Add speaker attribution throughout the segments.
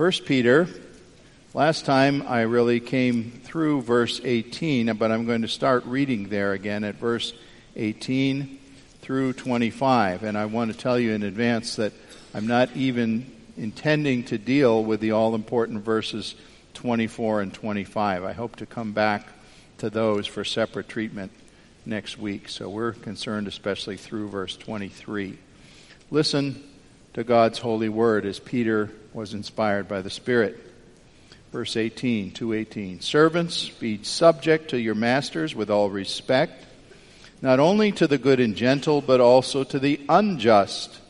Speaker 1: First Peter, last time I really came through verse 18, but I'm going to start reading there again at verse 18 through 25. And I want to tell you in advance that I'm not even intending to deal with the all important verses 24 and 25. I hope to come back to those for separate treatment next week. So we're concerned especially through verse 23. Listen to God's holy word as Peter was inspired by the Spirit. Verse 18, 218. Servants, be subject to your masters with all respect, not only to the good and gentle, but also to the unjust.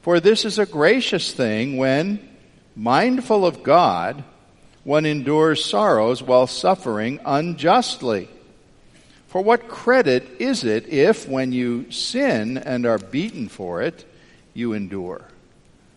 Speaker 1: For this is a gracious thing when, mindful of God, one endures sorrows while suffering unjustly. For what credit is it if, when you sin and are beaten for it, you endure.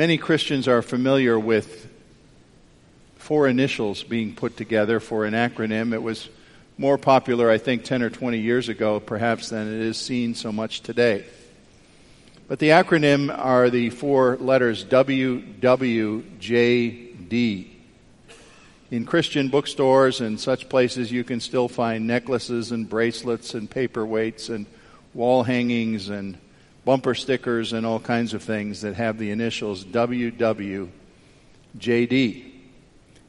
Speaker 1: Many Christians are familiar with four initials being put together for an acronym. It was more popular, I think, 10 or 20 years ago, perhaps, than it is seen so much today. But the acronym are the four letters WWJD. In Christian bookstores and such places, you can still find necklaces and bracelets and paperweights and wall hangings and bumper stickers and all kinds of things that have the initials WWJD.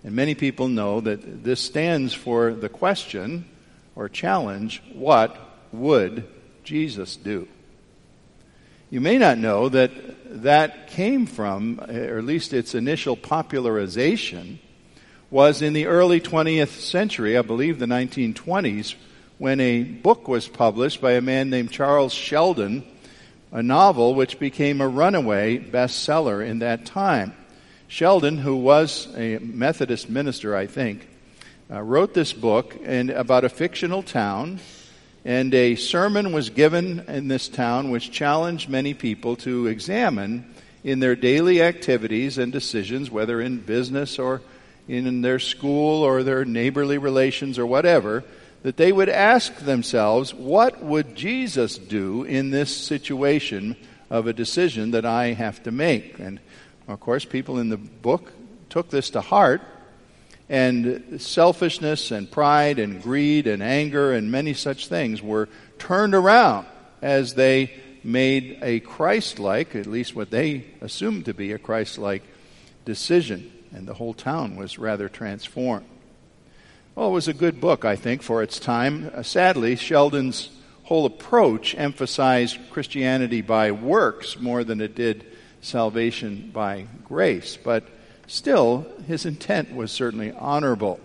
Speaker 1: And many people know that this stands for the question or challenge what would Jesus do? You may not know that that came from, or at least its initial popularization, was in the early 20th century, I believe the 1920s, when a book was published by a man named Charles Sheldon a novel which became a runaway bestseller in that time. Sheldon, who was a Methodist minister, I think, uh, wrote this book and about a fictional town, and a sermon was given in this town which challenged many people to examine in their daily activities and decisions, whether in business or in their school or their neighborly relations or whatever, that they would ask themselves, what would Jesus do in this situation of a decision that I have to make? And of course, people in the book took this to heart, and selfishness and pride and greed and anger and many such things were turned around as they made a Christ like, at least what they assumed to be a Christ like decision. And the whole town was rather transformed. Well, it was a good book, I think, for its time. Uh, sadly, Sheldon's whole approach emphasized Christianity by works more than it did salvation by grace. But still, his intent was certainly honorable.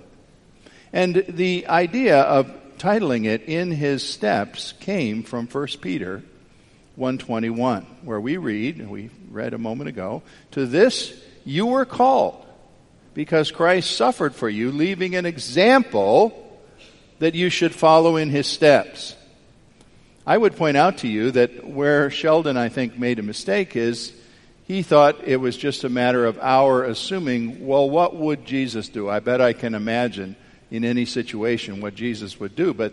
Speaker 1: And the idea of titling it In His Steps came from 1 Peter 121, where we read, we read a moment ago, to this you were called because Christ suffered for you, leaving an example that you should follow in his steps. I would point out to you that where Sheldon, I think, made a mistake is he thought it was just a matter of our assuming, well, what would Jesus do? I bet I can imagine in any situation what Jesus would do. But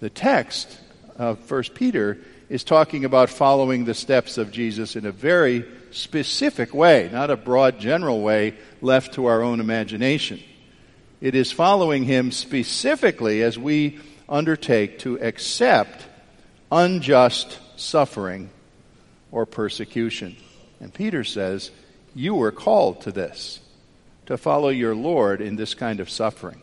Speaker 1: the text of 1 Peter is talking about following the steps of Jesus in a very specific way, not a broad general way left to our own imagination. It is following him specifically as we undertake to accept unjust suffering or persecution. And Peter says, You were called to this, to follow your Lord in this kind of suffering.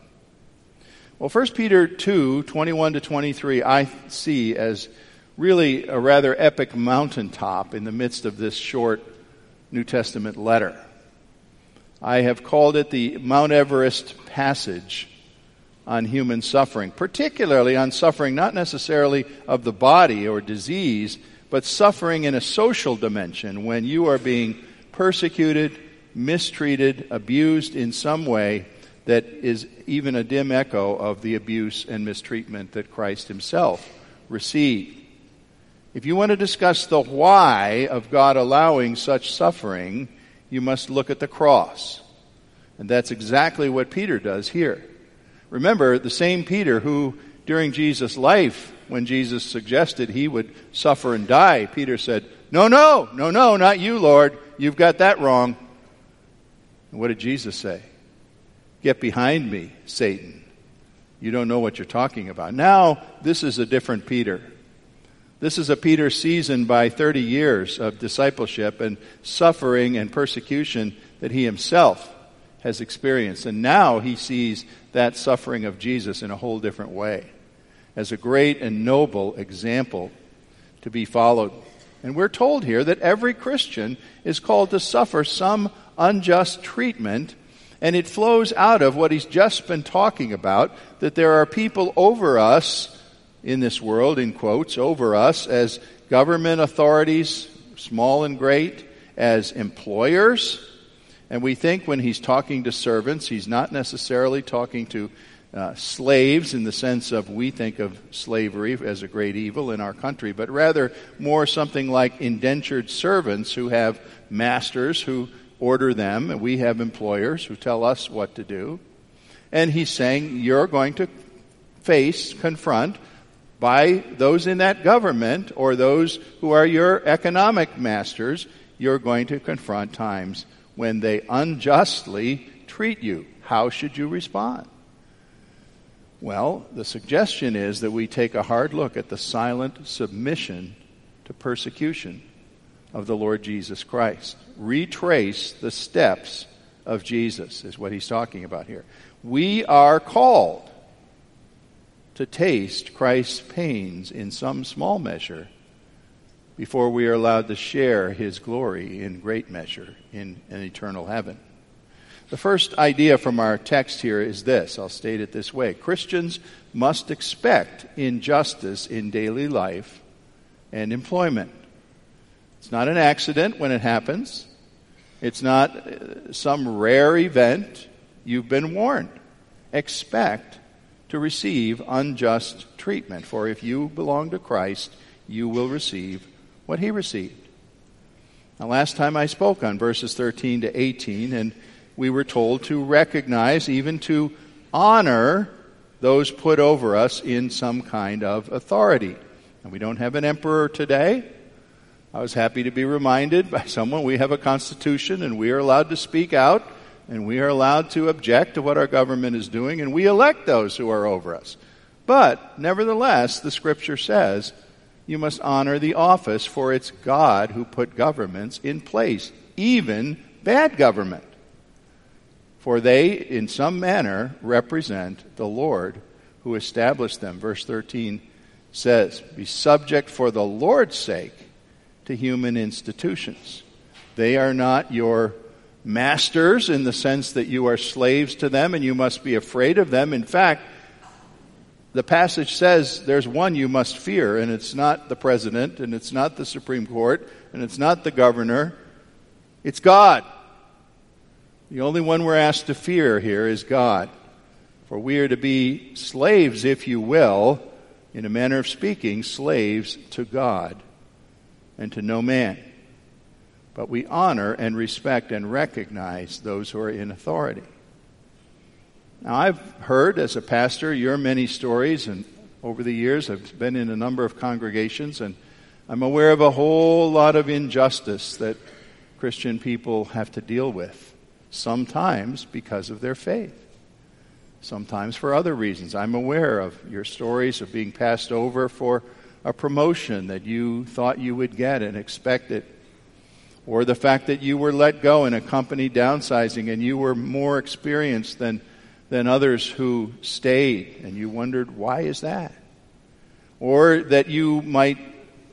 Speaker 1: Well, 1 Peter 2 21 to 23, I see as really a rather epic mountaintop in the midst of this short New Testament letter. I have called it the Mount Everest passage on human suffering, particularly on suffering not necessarily of the body or disease, but suffering in a social dimension when you are being persecuted, mistreated, abused in some way that is even a dim echo of the abuse and mistreatment that Christ himself received. If you want to discuss the why of God allowing such suffering, you must look at the cross. And that's exactly what Peter does here. Remember, the same Peter who, during Jesus' life, when Jesus suggested he would suffer and die, Peter said, No, no, no, no, not you, Lord. You've got that wrong. And what did Jesus say? Get behind me, Satan. You don't know what you're talking about. Now, this is a different Peter. This is a Peter seasoned by 30 years of discipleship and suffering and persecution that he himself has experienced. And now he sees that suffering of Jesus in a whole different way as a great and noble example to be followed. And we're told here that every Christian is called to suffer some unjust treatment, and it flows out of what he's just been talking about that there are people over us in this world, in quotes, over us as government authorities, small and great, as employers, and we think when he's talking to servants, he's not necessarily talking to uh, slaves in the sense of we think of slavery as a great evil in our country, but rather more something like indentured servants who have masters who order them, and we have employers who tell us what to do. And he's saying you're going to face, confront by those in that government or those who are your economic masters, you're going to confront times when they unjustly treat you? How should you respond? Well, the suggestion is that we take a hard look at the silent submission to persecution of the Lord Jesus Christ. Retrace the steps of Jesus, is what he's talking about here. We are called to taste Christ's pains in some small measure before we are allowed to share his glory in great measure in an eternal heaven. The first idea from our text here is this I'll state it this way Christians must expect injustice in daily life and employment. It's not an accident when it happens, it's not uh, some rare event. You've been warned. Expect to receive unjust treatment, for if you belong to Christ, you will receive what he received. Now, last time I spoke on verses 13 to 18, and we were told to recognize, even to honor, those put over us in some kind of authority. And we don't have an emperor today. I was happy to be reminded by someone we have a constitution and we are allowed to speak out and we are allowed to object to what our government is doing and we elect those who are over us. But nevertheless, the scripture says you must honor the office, for it's God who put governments in place, even bad government. For they, in some manner, represent the Lord who established them. Verse 13 says, Be subject for the Lord's sake to human institutions. They are not your masters in the sense that you are slaves to them and you must be afraid of them. In fact, the passage says there's one you must fear, and it's not the president, and it's not the Supreme Court, and it's not the governor. It's God. The only one we're asked to fear here is God. For we are to be slaves, if you will, in a manner of speaking, slaves to God and to no man. But we honor and respect and recognize those who are in authority. Now, I've heard as a pastor your many stories, and over the years I've been in a number of congregations, and I'm aware of a whole lot of injustice that Christian people have to deal with, sometimes because of their faith, sometimes for other reasons. I'm aware of your stories of being passed over for a promotion that you thought you would get and expected, or the fact that you were let go in a company downsizing and you were more experienced than than others who stayed, and you wondered, why is that? Or that you might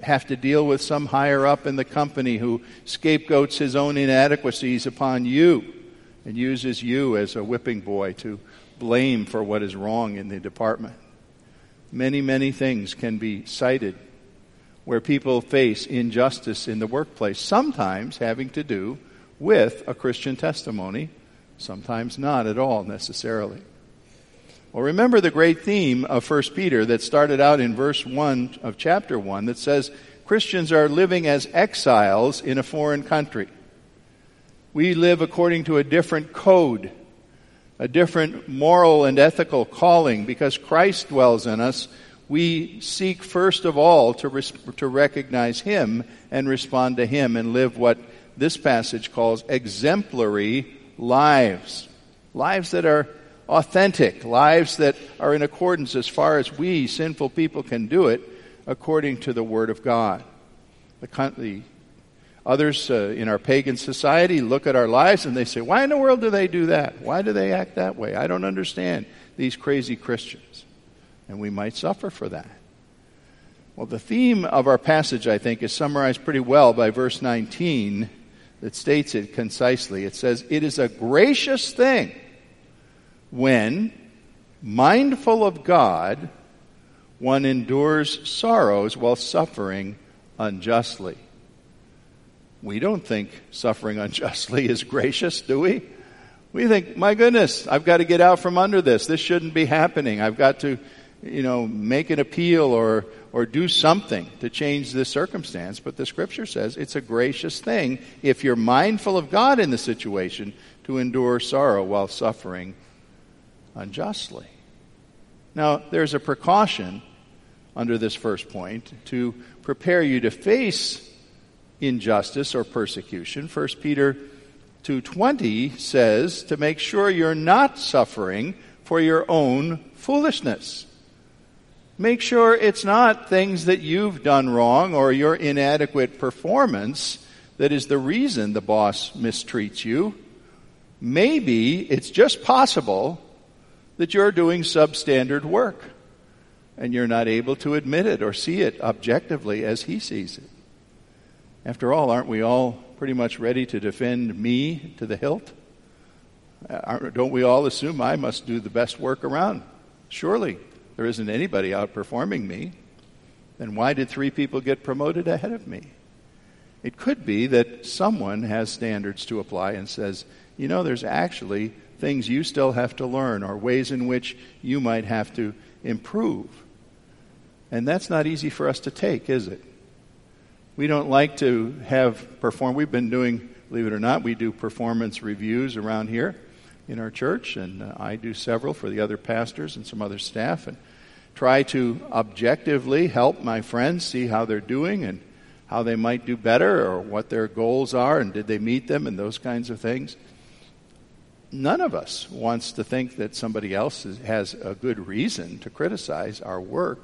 Speaker 1: have to deal with some higher up in the company who scapegoats his own inadequacies upon you and uses you as a whipping boy to blame for what is wrong in the department. Many, many things can be cited where people face injustice in the workplace, sometimes having to do with a Christian testimony sometimes not at all necessarily. Well, remember the great theme of 1 Peter that started out in verse 1 of chapter 1 that says Christians are living as exiles in a foreign country. We live according to a different code, a different moral and ethical calling. Because Christ dwells in us, we seek first of all to, res- to recognize Him and respond to Him and live what this passage calls exemplary lives. Lives that are authentic, lives that are in accordance as far as we, sinful people, can do it according to the Word of God. The, the others uh, in our pagan society look at our lives and they say, Why in the world do they do that? Why do they act that way? I don't understand these crazy Christians. And we might suffer for that. Well, the theme of our passage, I think, is summarized pretty well by verse 19 that states it concisely. It says, It is a gracious thing when, mindful of God, one endures sorrows while suffering unjustly. We don't think suffering unjustly is gracious, do we? We think, my goodness, I've got to get out from under this. This shouldn't be happening. I've got to, you know, make an appeal or or do something to change this circumstance, but the scripture says it's a gracious thing if you're mindful of God in the situation to endure sorrow while suffering unjustly. Now, there's a precaution under this first point to prepare you to face injustice or persecution. 1 Peter 2:20 says to make sure you're not suffering for your own foolishness. Make sure it's not things that you've done wrong or your inadequate performance that is the reason the boss mistreats you. Maybe it's just possible that you're doing substandard work and you're not able to admit it or see it objectively as he sees it. After all, aren't we all pretty much ready to defend me to the hilt? Uh, don't we all assume I must do the best work around? Surely there isn't anybody outperforming me, then why did three people get promoted ahead of me? It could be that someone has standards to apply and says, you know, there's actually things you still have to learn or ways in which you might have to improve. And that's not easy for us to take, is it? We don't like to have perform. We've been doing, believe it or not, we do performance reviews around here in our church, and uh, I do several for the other pastors and some other staff. And try to objectively help my friends see how they're doing and how they might do better or what their goals are and did they meet them and those kinds of things. None of us wants to think that somebody else has a good reason to criticize our work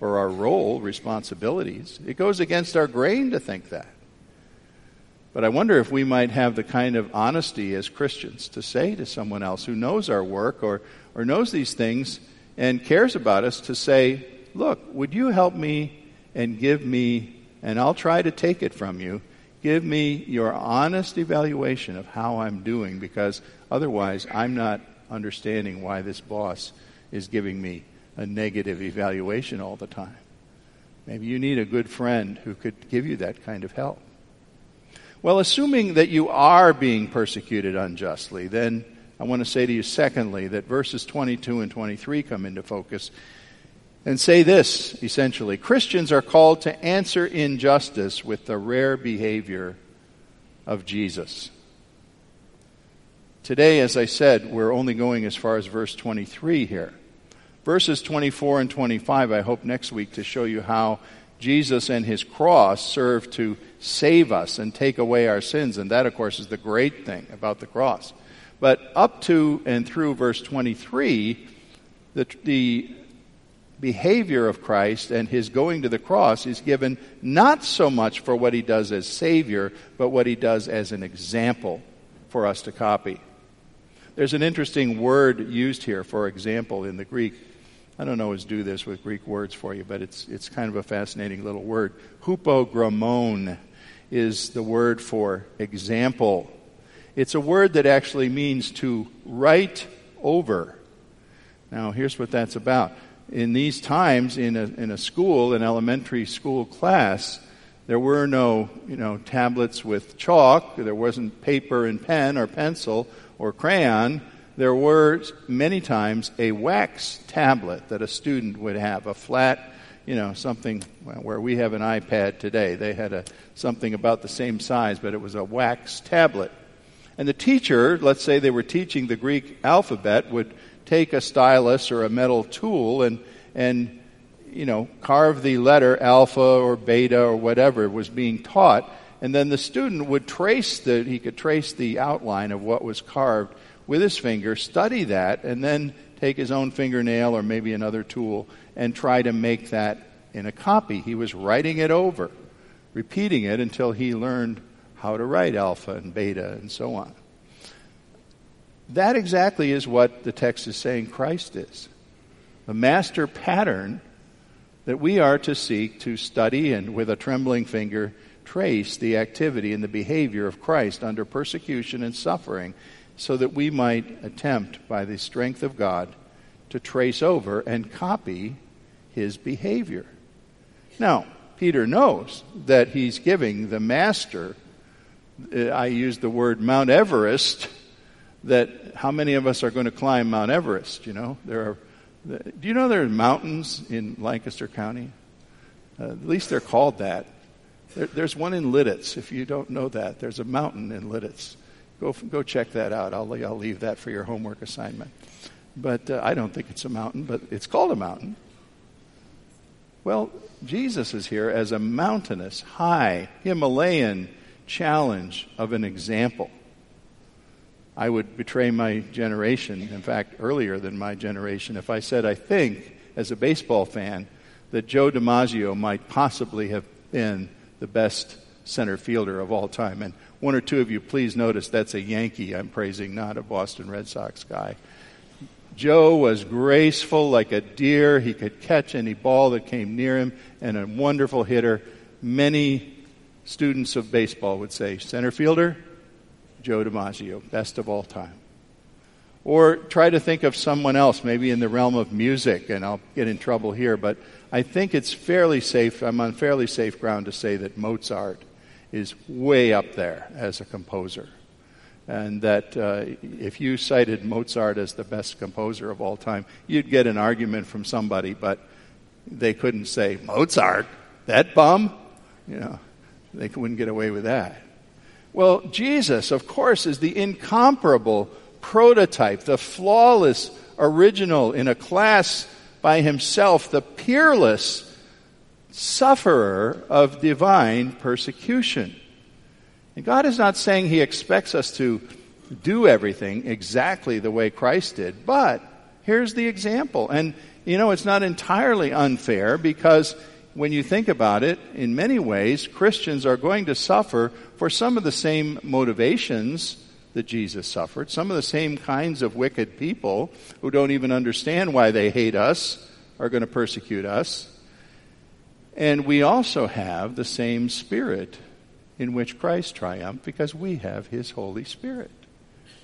Speaker 1: or our role, responsibilities. It goes against our grain to think that. But I wonder if we might have the kind of honesty as Christians to say to someone else who knows our work or, or knows these things and cares about us to say, Look, would you help me and give me, and I'll try to take it from you, give me your honest evaluation of how I'm doing because otherwise I'm not understanding why this boss is giving me a negative evaluation all the time. Maybe you need a good friend who could give you that kind of help. Well, assuming that you are being persecuted unjustly, then I want to say to you, secondly, that verses 22 and 23 come into focus and say this essentially Christians are called to answer injustice with the rare behavior of Jesus. Today, as I said, we're only going as far as verse 23 here. Verses 24 and 25, I hope next week to show you how Jesus and his cross serve to save us and take away our sins. And that, of course, is the great thing about the cross. But up to and through verse 23, the, the behavior of Christ and his going to the cross is given not so much for what he does as Savior, but what he does as an example for us to copy. There's an interesting word used here, for example, in the Greek. I don't always do this with Greek words for you, but it's, it's kind of a fascinating little word. Hupogrammon is the word for example. It's a word that actually means to write over. Now, here's what that's about in these times in a, in a school, an elementary school class, there were no, you know, tablets with chalk. There wasn't paper and pen or pencil or crayon. There were many times a wax tablet that a student would have, a flat, you know, something where we have an iPad today. They had a, something about the same size, but it was a wax tablet. And the teacher, let's say they were teaching the Greek alphabet, would take a stylus or a metal tool and, and you know, carve the letter alpha or beta or whatever was being taught. And then the student would trace the, he could trace the outline of what was carved with his finger, study that, and then take his own fingernail or maybe another tool and try to make that in a copy. He was writing it over, repeating it until he learned how to write alpha and beta and so on. That exactly is what the text is saying Christ is a master pattern that we are to seek to study and with a trembling finger trace the activity and the behavior of Christ under persecution and suffering so that we might attempt by the strength of God to trace over and copy his behavior. Now, Peter knows that he's giving the master, I use the word Mount Everest that how many of us are going to climb Mount Everest? You know, there are. Do you know there are mountains in Lancaster County? Uh, at least they're called that. There, there's one in Lititz. If you don't know that, there's a mountain in Lititz. Go go check that out. I'll I'll leave that for your homework assignment. But uh, I don't think it's a mountain, but it's called a mountain. Well, Jesus is here as a mountainous, high, Himalayan challenge of an example. I would betray my generation, in fact, earlier than my generation, if I said I think, as a baseball fan, that Joe DiMaggio might possibly have been the best center fielder of all time. And one or two of you, please notice that's a Yankee I'm praising, not a Boston Red Sox guy. Joe was graceful like a deer. He could catch any ball that came near him, and a wonderful hitter. Many students of baseball would say, center fielder, Joe DiMaggio, best of all time. Or try to think of someone else, maybe in the realm of music, and I'll get in trouble here, but I think it's fairly safe, I'm on fairly safe ground to say that Mozart is way up there as a composer. And that uh, if you cited Mozart as the best composer of all time, you'd get an argument from somebody, but they couldn't say, Mozart? That bum? You know, they wouldn't get away with that. Well, Jesus, of course, is the incomparable prototype, the flawless original in a class by himself, the peerless sufferer of divine persecution. And God is not saying he expects us to do everything exactly the way Christ did, but here's the example. And, you know, it's not entirely unfair because when you think about it, in many ways, Christians are going to suffer for some of the same motivations that Jesus suffered, some of the same kinds of wicked people who don't even understand why they hate us are going to persecute us. And we also have the same spirit in which Christ triumphed because we have his Holy Spirit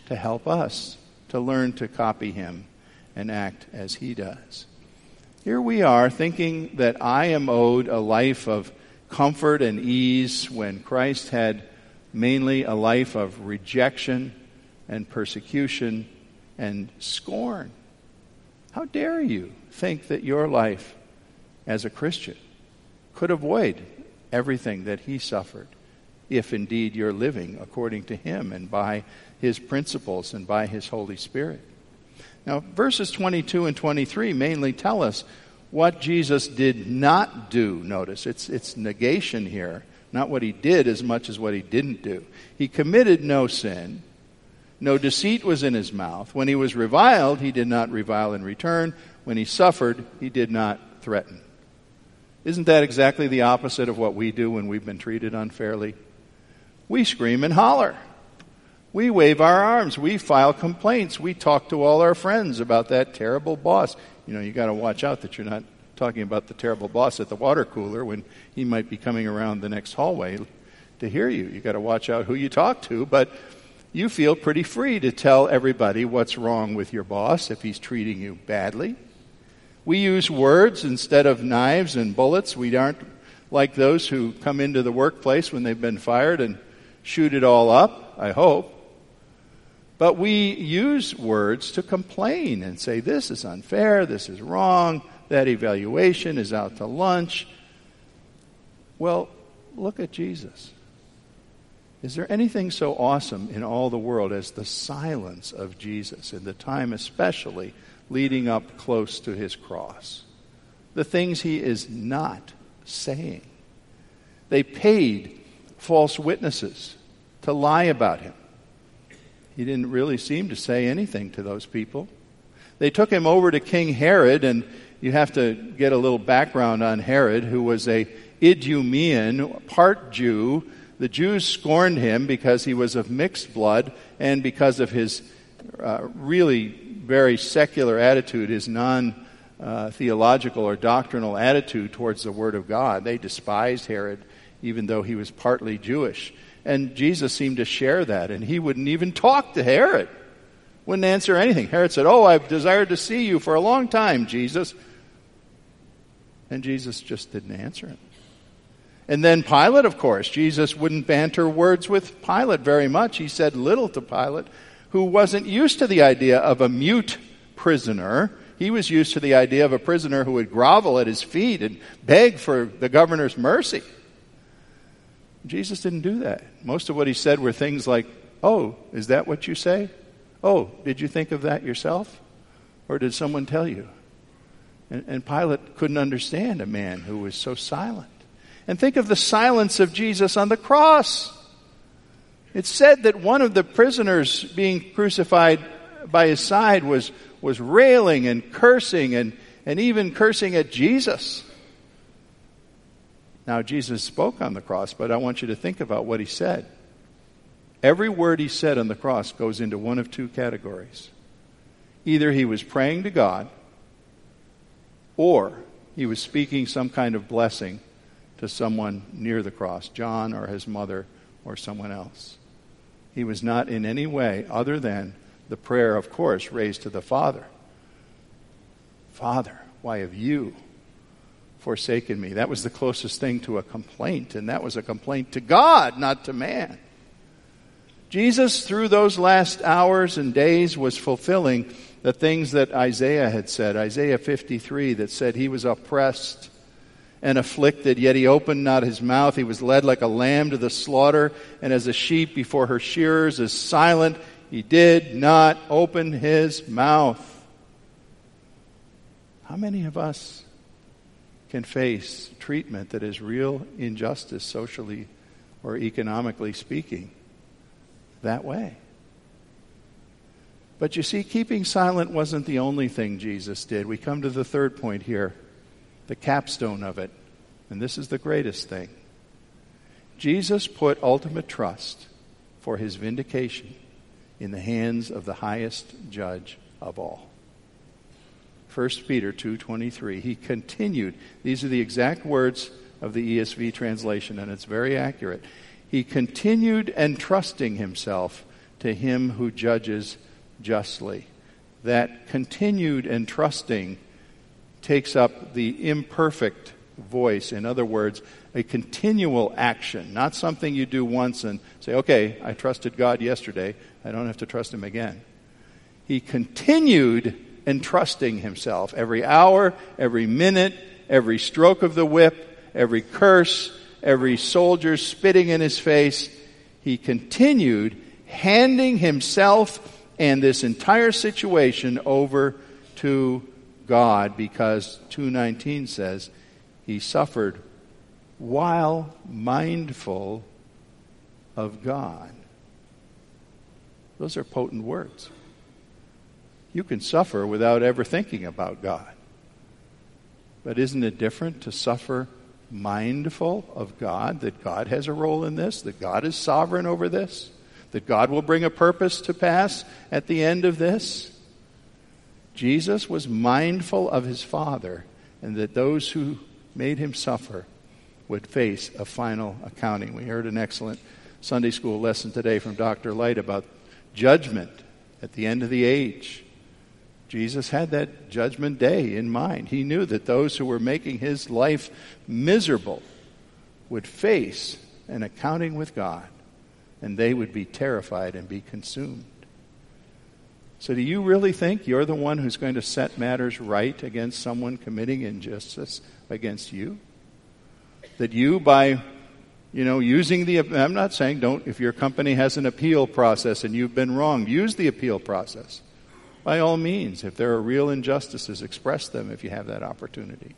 Speaker 1: to help us to learn to copy him and act as he does. Here we are thinking that I am owed a life of comfort and ease when Christ had mainly a life of rejection and persecution and scorn. How dare you think that your life as a Christian could avoid everything that he suffered if indeed you're living according to him and by his principles and by his Holy Spirit? Now, verses 22 and 23 mainly tell us what Jesus did not do. Notice, it's, it's negation here, not what he did as much as what he didn't do. He committed no sin. No deceit was in his mouth. When he was reviled, he did not revile in return. When he suffered, he did not threaten. Isn't that exactly the opposite of what we do when we've been treated unfairly? We scream and holler. We wave our arms. We file complaints. We talk to all our friends about that terrible boss. You know, you got to watch out that you're not talking about the terrible boss at the water cooler when he might be coming around the next hallway to hear you. You got to watch out who you talk to, but you feel pretty free to tell everybody what's wrong with your boss if he's treating you badly. We use words instead of knives and bullets. We aren't like those who come into the workplace when they've been fired and shoot it all up, I hope. But we use words to complain and say, this is unfair, this is wrong, that evaluation is out to lunch. Well, look at Jesus. Is there anything so awesome in all the world as the silence of Jesus in the time, especially leading up close to his cross? The things he is not saying. They paid false witnesses to lie about him. He didn't really seem to say anything to those people. They took him over to King Herod, and you have to get a little background on Herod, who was a Idumean, part Jew, the Jews scorned him because he was of mixed blood and because of his uh, really very secular attitude, his non uh, theological or doctrinal attitude towards the Word of God. They despised Herod, even though he was partly Jewish. And Jesus seemed to share that, and he wouldn't even talk to Herod. Wouldn't answer anything. Herod said, Oh, I've desired to see you for a long time, Jesus. And Jesus just didn't answer him. And then Pilate, of course. Jesus wouldn't banter words with Pilate very much. He said little to Pilate, who wasn't used to the idea of a mute prisoner. He was used to the idea of a prisoner who would grovel at his feet and beg for the governor's mercy. Jesus didn't do that. Most of what he said were things like, Oh, is that what you say? Oh, did you think of that yourself? Or did someone tell you? And, and Pilate couldn't understand a man who was so silent. And think of the silence of Jesus on the cross. It's said that one of the prisoners being crucified by his side was, was railing and cursing and, and even cursing at Jesus. Now, Jesus spoke on the cross, but I want you to think about what he said. Every word he said on the cross goes into one of two categories. Either he was praying to God, or he was speaking some kind of blessing to someone near the cross, John or his mother or someone else. He was not in any way other than the prayer, of course, raised to the Father. Father, why have you forsaken me? That was the closest thing to a complaint, and that was a complaint to God, not to man. Jesus, through those last hours and days, was fulfilling the things that Isaiah had said. Isaiah 53 that said he was oppressed and afflicted, yet he opened not his mouth. He was led like a lamb to the slaughter, and as a sheep before her shearers is silent, he did not open his mouth. How many of us can face treatment that is real injustice, socially or economically speaking, that way? But you see, keeping silent wasn't the only thing Jesus did. We come to the third point here the capstone of it. And this is the greatest thing. Jesus put ultimate trust for his vindication in the hands of the highest judge of all. 1 Peter 2:23 he continued these are the exact words of the ESV translation and it's very accurate he continued entrusting himself to him who judges justly that continued entrusting takes up the imperfect voice. In other words, a continual action, not something you do once and say, okay, I trusted God yesterday. I don't have to trust Him again. he continued entrusting himself every hour, every minute, every stroke of the whip, every curse, every soldier spitting in his face. He continued handing himself and this entire situation over to God because 219 says he suffered while mindful of God. Those are potent words. You can suffer without ever thinking about God. But isn't it different to suffer mindful of God, that God has a role in this, that God is sovereign over this, that God will bring a purpose to pass at the end of this? Jesus was mindful of his Father and that those who made him suffer would face a final accounting. We heard an excellent Sunday school lesson today from Dr. Light about judgment at the end of the age. Jesus had that judgment day in mind. He knew that those who were making his life miserable would face an accounting with God, and they would be terrified and be consumed. So, do you really think you're the one who's going to set matters right against someone committing injustice against you? That you, by you know, using the, I'm not saying don't, if your company has an appeal process and you've been wronged, use the appeal process. By all means, if there are real injustices, express them if you have that opportunity.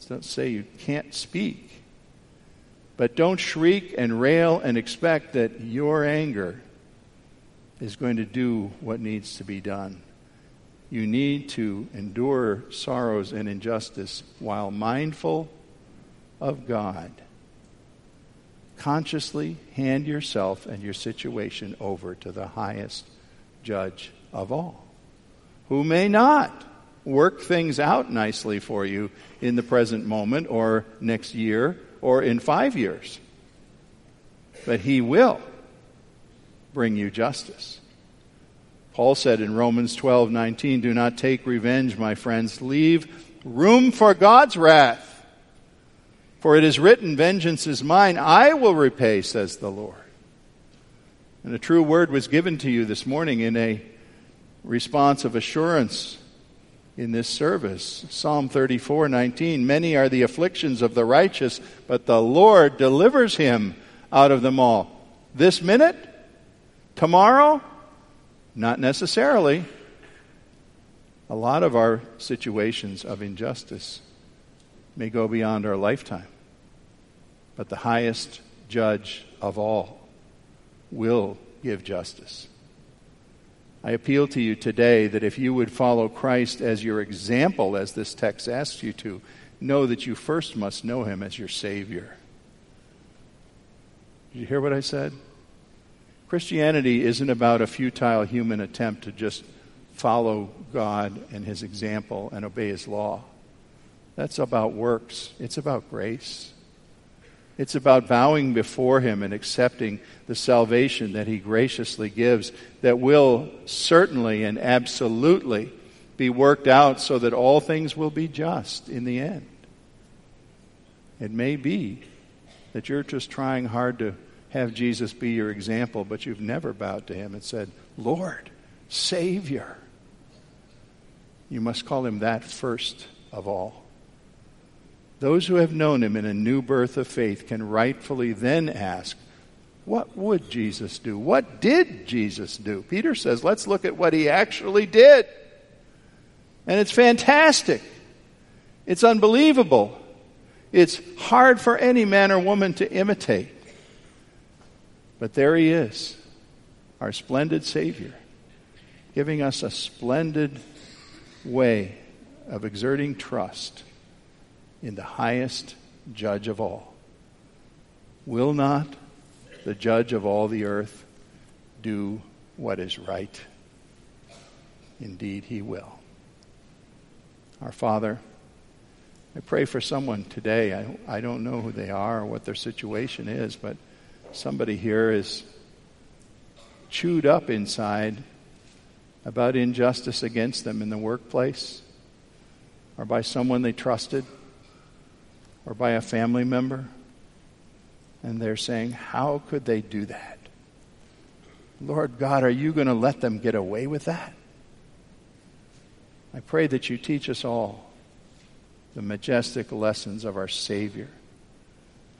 Speaker 1: So don't say you can't speak. But don't shriek and rail and expect that your anger is going to do what needs to be done. You need to endure sorrows and injustice while mindful of God. Consciously hand yourself and your situation over to the highest judge of all, who may not work things out nicely for you in the present moment or next year or in five years. But he will bring you justice. Paul said in Romans 12 19, Do not take revenge, my friends. Leave room for God's wrath. For it is written, Vengeance is mine, I will repay, says the Lord. And a true word was given to you this morning in a response of assurance in this service. Psalm 34 19. Many are the afflictions of the righteous, but the Lord delivers him out of them all. This minute? Tomorrow? Not necessarily. A lot of our situations of injustice may go beyond our lifetime, but the highest judge of all will give justice. I appeal to you today that if you would follow Christ as your example, as this text asks you to, know that you first must know him as your Savior. Did you hear what I said? Christianity isn't about a futile human attempt to just follow God and his example and obey his law. That's about works, it's about grace. It's about bowing before him and accepting the salvation that he graciously gives that will certainly and absolutely be worked out so that all things will be just in the end. It may be that you're just trying hard to have Jesus be your example, but you've never bowed to him and said, Lord, Savior. You must call him that first of all. Those who have known him in a new birth of faith can rightfully then ask, what would Jesus do? What did Jesus do? Peter says, let's look at what he actually did. And it's fantastic. It's unbelievable. It's hard for any man or woman to imitate. But there he is, our splendid Savior, giving us a splendid way of exerting trust in the highest judge of all. Will not the judge of all the earth do what is right? Indeed, he will. Our Father, I pray for someone today. I, I don't know who they are or what their situation is, but somebody here is chewed up inside about injustice against them in the workplace or by someone they trusted or by a family member. And they're saying, How could they do that? Lord God, are you going to let them get away with that? I pray that you teach us all the majestic lessons of our Savior,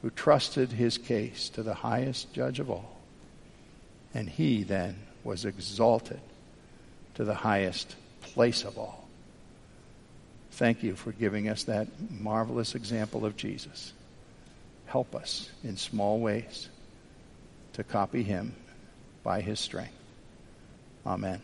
Speaker 1: who trusted his case to the highest judge of all. And he then was exalted to the highest place of all. Thank you for giving us that marvelous example of Jesus. Help us in small ways to copy him by his strength. Amen.